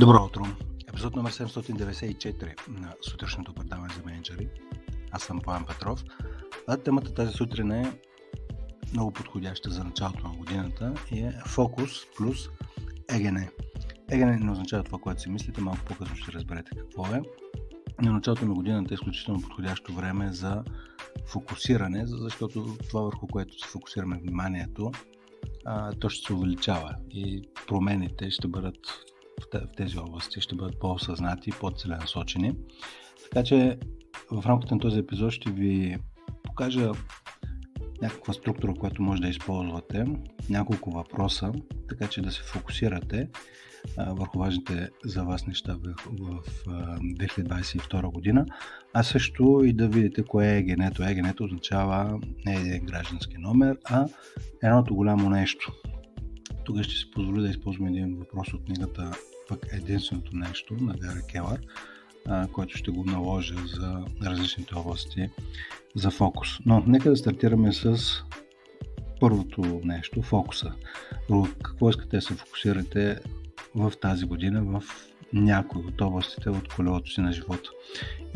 Добро утро! Епизод номер 794 на сутрешното предаване за менеджери. Аз съм Павел Петров. А темата тази сутрин е много подходяща за началото на годината и е фокус плюс ЕГН. ЕГН не означава това, което си мислите, малко по-късно ще разберете какво е. На началото на годината е изключително подходящо време за фокусиране, защото това върху което се фокусираме вниманието, то ще се увеличава и промените ще бъдат в тези области ще бъдат по-осъзнати и по-целенасочени. Така че в рамките на този епизод ще ви покажа някаква структура, която може да използвате, няколко въпроса, така че да се фокусирате върху важните за вас неща в, в 2022 година, а също и да видите кое е егенето. Егенето означава не един граждански номер, а едното голямо нещо. Тук ще си позволя да използвам един въпрос от книгата пък единственото нещо на Гари Келър, който ще го наложа за различните области за фокус. Но нека да стартираме с първото нещо, фокуса. Какво искате да се фокусирате в тази година в някои от областите от колелото си на живота.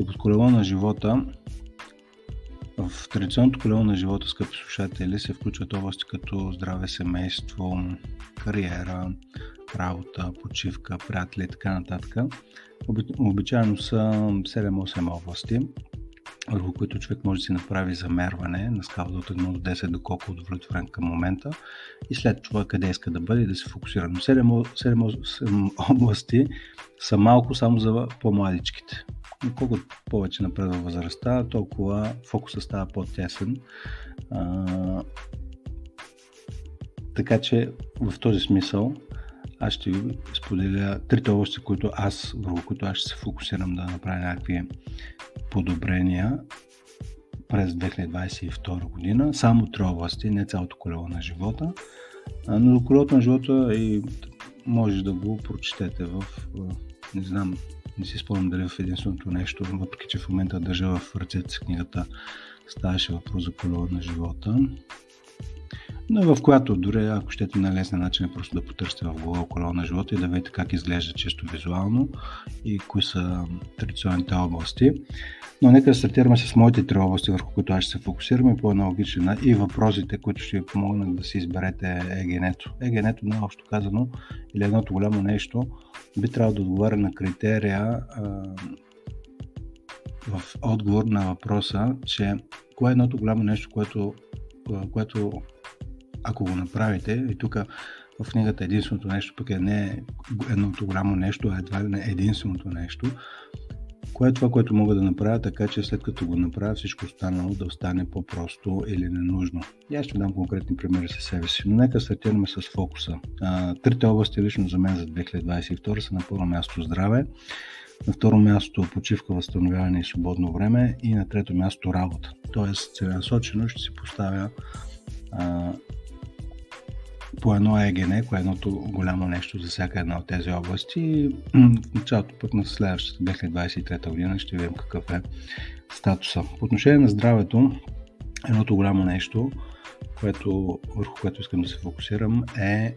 И под колело на живота в традиционното колело на живота, скъпи слушатели, се включват области като здраве, семейство, кариера, работа, почивка, приятели и така нататък. Обичайно са 7-8 области, върху които човек може да си направи замерване на скала от 1 до 10, доколко е удовлетворен към момента и след това къде иска да бъде да се фокусира. Но 7, 7 области са малко само за по-младичките. Колкото повече напредва възрастта, толкова фокусът става по-тесен. А, така че в този смисъл аз ще ви споделя трите области, които аз, върху които аз ще се фокусирам да направя някакви подобрения през 2022 година. Само три области, не цялото колело на живота. Но колелото на живота и може да го прочетете в, не знам, не си спомням дали в единственото нещо, въпреки че в момента държа в ръцете си книгата, ставаше въпрос за колело на живота в която дори, ако щете на лесен начин е просто да потърсите в Google колело на живота и да видите как изглежда често визуално и кои са традиционните области. Но нека да стартираме с моите три области, върху които аз ще се фокусираме по аналогична и въпросите, които ще ви помогнат да си изберете егенето. Егенето, най-общо казано, или едното голямо нещо, би трябвало да отговаря на критерия в отговор на въпроса, че кое е едното голямо нещо, което, което ако го направите, и тук в книгата единственото нещо, пък е не едното голямо нещо, а едва не единственото нещо, кое е това, което мога да направя, така че след като го направя всичко останало да остане по-просто или ненужно. И аз ще дам конкретни примери със себе си, но нека стартираме с фокуса. Трите области лично за мен за 2022 са на първо място здраве, на второ място почивка, възстановяване и свободно време и на трето място работа. Тоест целенасочено ще си поставя а, по едно ЕГН, кое едното голямо нещо за всяка една от тези области. В началото пък на следващата 2023 година ще видим какъв е статуса. По отношение на здравето, едното голямо нещо, което, върху което искам да се фокусирам е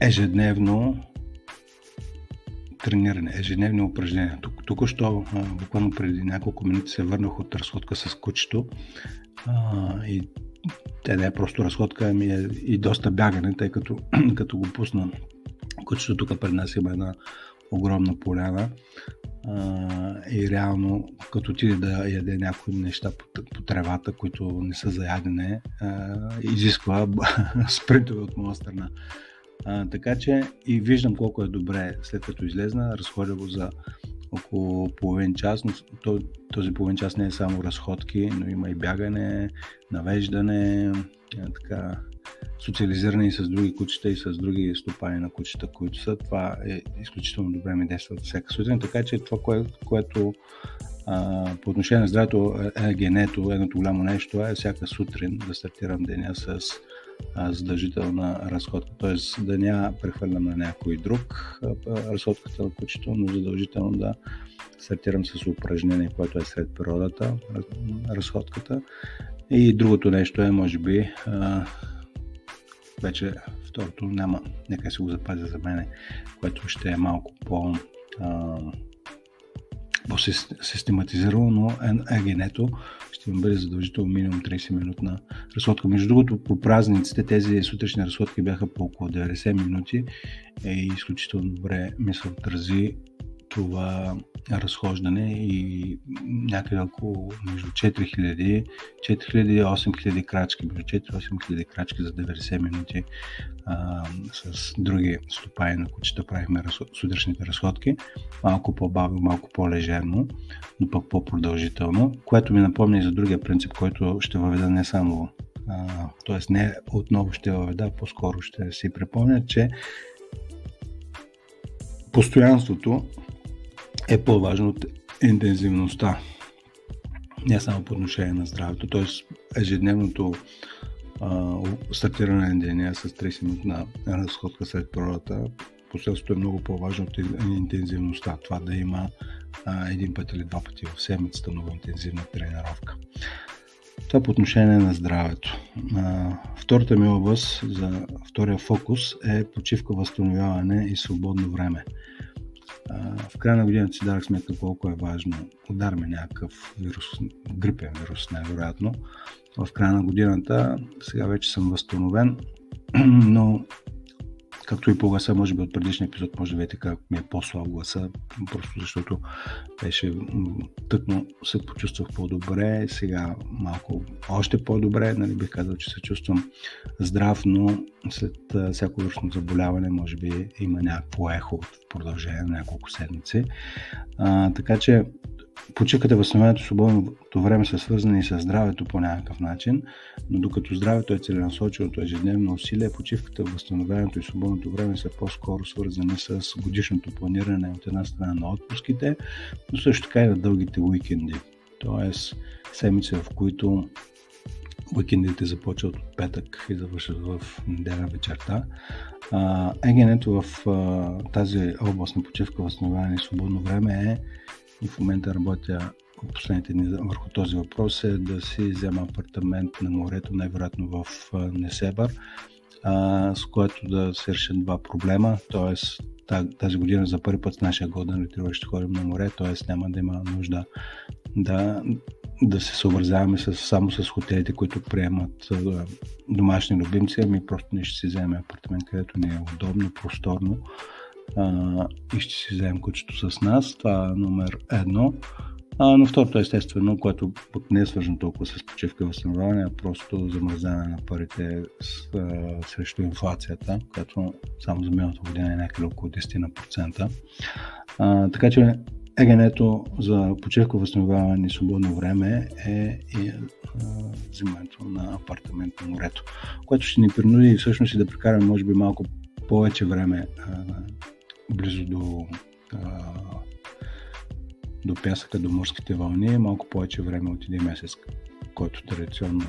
ежедневно трениране, ежедневни упражнения. Тук, тук що буквално преди няколко минути се върнах от разходка с кучето а, и те не е просто разходка, ами е и доста бягане, тъй като като го пусна кучето тук пред нас има една огромна поляна а, и реално като отиде да яде някои неща по, по тревата, които не са за ядене, а, изисква спринтове от моя страна. А, така че и виждам колко е добре след като излезна, разходя го за около половин час, но този половин час не е само разходки, но има и бягане, навеждане, така, социализиране и с други кучета и с други стопани на кучета, които са. Това е изключително добре ми действа всяка сутрин, така че това, кое, което а, по отношение на здравето е генето, едното голямо нещо е всяка сутрин да стартирам деня с задължителна разходка, т.е. да няма прехвърлям на някой друг разходката на кучето, но задължително да стартирам с упражнение, което е сред природата, разходката. И другото нещо е, може би, вече Второто няма, нека си го запазя за мене, което ще е малко по по-систематизирано, но ЕГН-то ще им бъде задължително минимум 30 минутна разходка. Между другото, по празниците тези сутрешни разходки бяха по около 90 минути и изключително добре ми се отрази това разхождане и някъде около между 4000, 4000 8000 крачки, между 4 8000 крачки за 90 минути а, с други стопаи на кучета правихме сутрешните разходки. Малко по-бавно, малко по-лежерно, но пък по-продължително, което ми напомня и за другия принцип, който ще въведа не само т.е. не отново ще въведа, по-скоро ще си припомня, че постоянството е по-важно от интензивността. Не само по отношение на здравето, т.е. ежедневното а, стартиране на деня с 30 минутна разходка след пролата, последствието е много по-важно от интензивността. Това да има а, един път или два пъти в седмицата много интензивна тренировка. Това по отношение на здравето. А, втората ми област за втория фокус е почивка, възстановяване и свободно време в края на годината си дадах сметка колко е важно. Удар ме някакъв вирус, грипен вирус, най-вероятно. В края на годината сега вече съм възстановен, но както и по гласа, може би от предишния епизод, може да видите как ми е по-слаб гласа, просто защото беше тъкно се почувствах по-добре, сега малко още по-добре, нали бих казал, че се чувствам здрав, но след всяко вирусно заболяване, може би има някакво ехо в продължение на няколко седмици. А, така че почивката, възстановяването, свободното време са свързани с здравето по някакъв начин, но докато здравето е целенасоченото ежедневно усилие, почивката, възстановяването и свободното време са по-скоро свързани с годишното планиране от една страна на отпуските, но също така и на дългите уикенди. Тоест седмици, в които уикендите започват от петък и завършват в неделя вечерта. Егенето в тази област на почивка, възстановяване и свободно време е и в момента работя в последните дни върху този въпрос е да си взема апартамент на морето, най-вероятно в Несебър, с което да се решат два проблема, т.е. тази година за първи път с нашия годен ретривър ще ходим на море, т.е. няма да има нужда да, да се съобразяваме с, само с хотелите, които приемат домашни любимци, ами просто ние ще си вземем апартамент, където ни е удобно, просторно а, и ще си вземем кучето с нас. Това е номер едно. А, но второто естествено, което пък не е свързано толкова с почивка и възстановяване, а просто замразяване на парите с, а, срещу инфлацията, която само за миналата година е някъде около 10%. А, така че егенето за почивка, възстановяване и свободно време е и взимането на апартамент на морето, което ще ни принуди всъщност и да прекараме може би малко повече време а, близо до, а, до пясъка, до морските вълни, малко повече време от един месец, който традиционно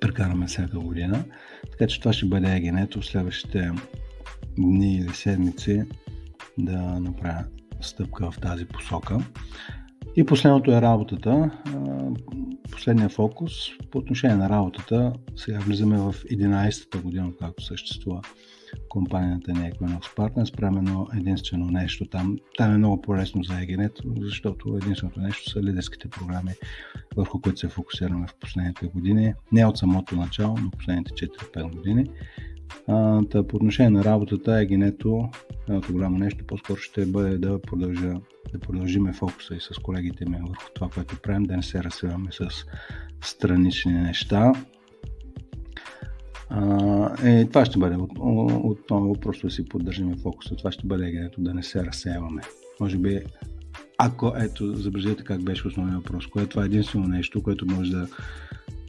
прекараме всяка година. Така че това ще бъде егенето в следващите дни или седмици да направя стъпка в тази посока. И последното е работата. Последния фокус по отношение на работата. Сега влизаме в 11-та година, както съществува компанията ни Equinox Partners. Правим едно единствено нещо там. Там е много по-лесно за Egenet, защото единственото нещо са лидерските програми, върху които се фокусираме в последните години. Не от самото начало, но последните 4-5 години. А, по отношение на работата, Егенето, едното голямо нещо, по-скоро ще бъде да, продължа, да продължиме фокуса и с колегите ми върху това, което правим, да не се разсиваме с странични неща. А, е, това ще бъде отново, от, просто да си поддържаме фокуса. Това ще бъде Егенето, да не се разсеваме. Може би ако, ето, забележете как беше основният въпрос, кое е това единствено нещо, което може да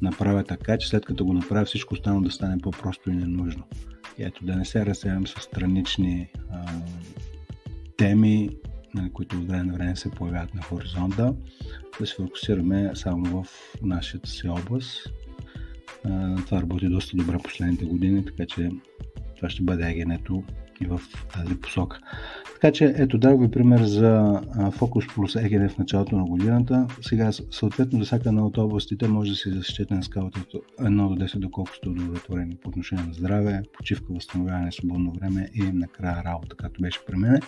направя така, че след като го направя всичко останало да стане по-просто и ненужно. И ето да не се разсеям с странични а, теми, нали, които от време на време се появяват на хоризонта, да се фокусираме само в нашата си област. Това работи доста добре последните години, така че това ще бъде агенето и в тази посока. Така че ето дах ви пример за фокус плюс EGN в началото на годината. Сега съответно за всяка една от областите може да се защитите на скалата от 1 до 10, доколко сте удовлетворени по отношение на здраве, почивка, възстановяване, свободно време и накрая работа, както беше при мен.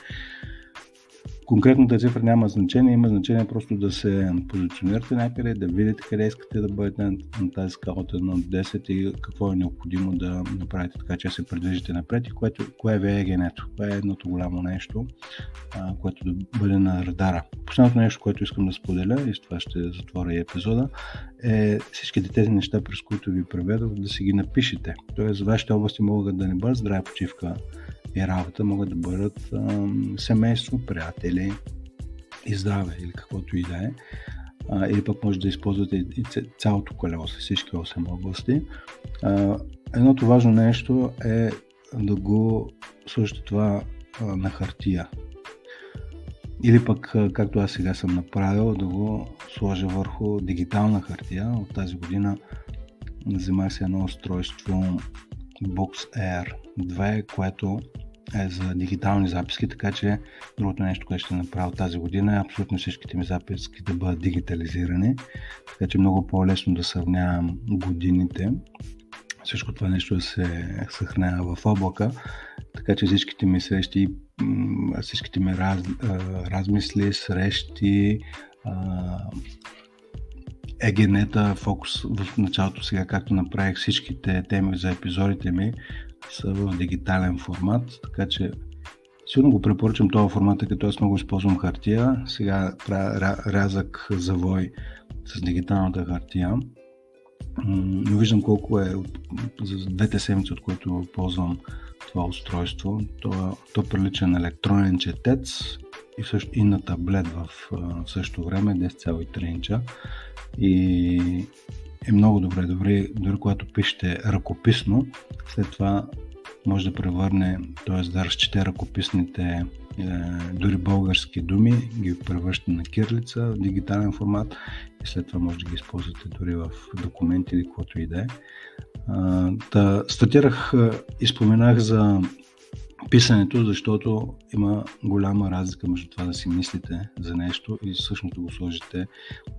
Конкретната цифра няма значение, има значение просто да се позиционирате някъде, да видите къде искате да бъдете на, тази скала от 1 до 10 и какво е необходимо да направите така, че се придвижите напред и което, кое е генето, кое е едното голямо нещо, а, което да бъде на радара. Последното нещо, което искам да споделя и с това ще затворя и епизода, е всичките тези неща, през които ви преведох, да си ги напишете. Тоест, вашите области могат да не бъдат здраве почивка, и работа могат да бъдат а, семейство, приятели и здраве или каквото и да е. А, или пък може да използвате и цялото колело с всички 8 области. А, едното важно нещо е да го сложите това а, на хартия. Или пък, както аз сега съм направил, да го сложа върху дигитална хартия. От тази година вземах се едно устройство Box Air 2, което е за дигитални записки, така че другото нещо, което ще направя тази година е абсолютно всичките ми записки да бъдат дигитализирани, така че много по-лесно да сравнявам годините. Всичко това нещо да се съхранява в облака, така че всичките ми срещи, всичките ми раз, размисли, срещи, егенета, фокус в началото сега, както направих всичките теми за епизодите ми, са в дигитален формат, така че силно го препоръчам този формат, като аз много използвам хартия. Сега правя рязък завой с дигиталната хартия. Но виждам колко е за двете седмици, от които ползвам това устройство. То, то прилича на електронен четец и, също, и на таблет в, в същото време, 10,3 инча. И е много добре. Дори, дори когато пишете ръкописно, след това може да превърне, т.е. да разчете ръкописните е, дори български думи, ги превръща на кирлица в дигитален формат и след това може да ги използвате дори в документи или каквото и да е. Та, статирах и споменах за писането, защото има голяма разлика между това да си мислите за нещо и всъщност да го сложите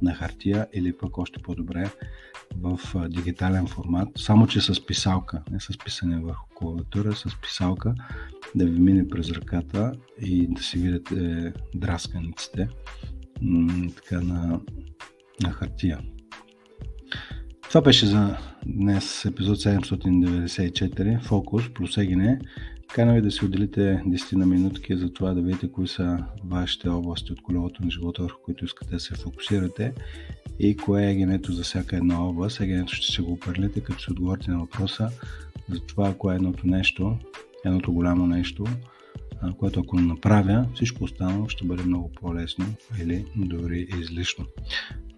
на хартия или пък още по-добре в дигитален формат, само че с писалка, не с писане върху клавиатура, с писалка да ви мине през ръката и да си видите драсканиците така на, на хартия. Това беше за днес епизод 794 Фокус плюс Канал ви да си отделите 10 на минутки за това да видите кои са вашите области от колелото на живота, върху които искате да се фокусирате и кое е генето за всяка една област. Егенето ще се го определите, като се отговорите на въпроса за това, кое е едното нещо, едното голямо нещо, което ако направя, всичко останало ще бъде много по-лесно или дори излишно.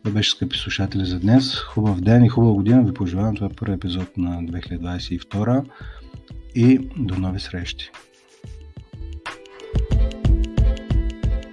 Това беше, скъпи слушатели, за днес. Хубав ден и хубава година ви пожелавам. Това е първи епизод на 2022 и до нови срещи!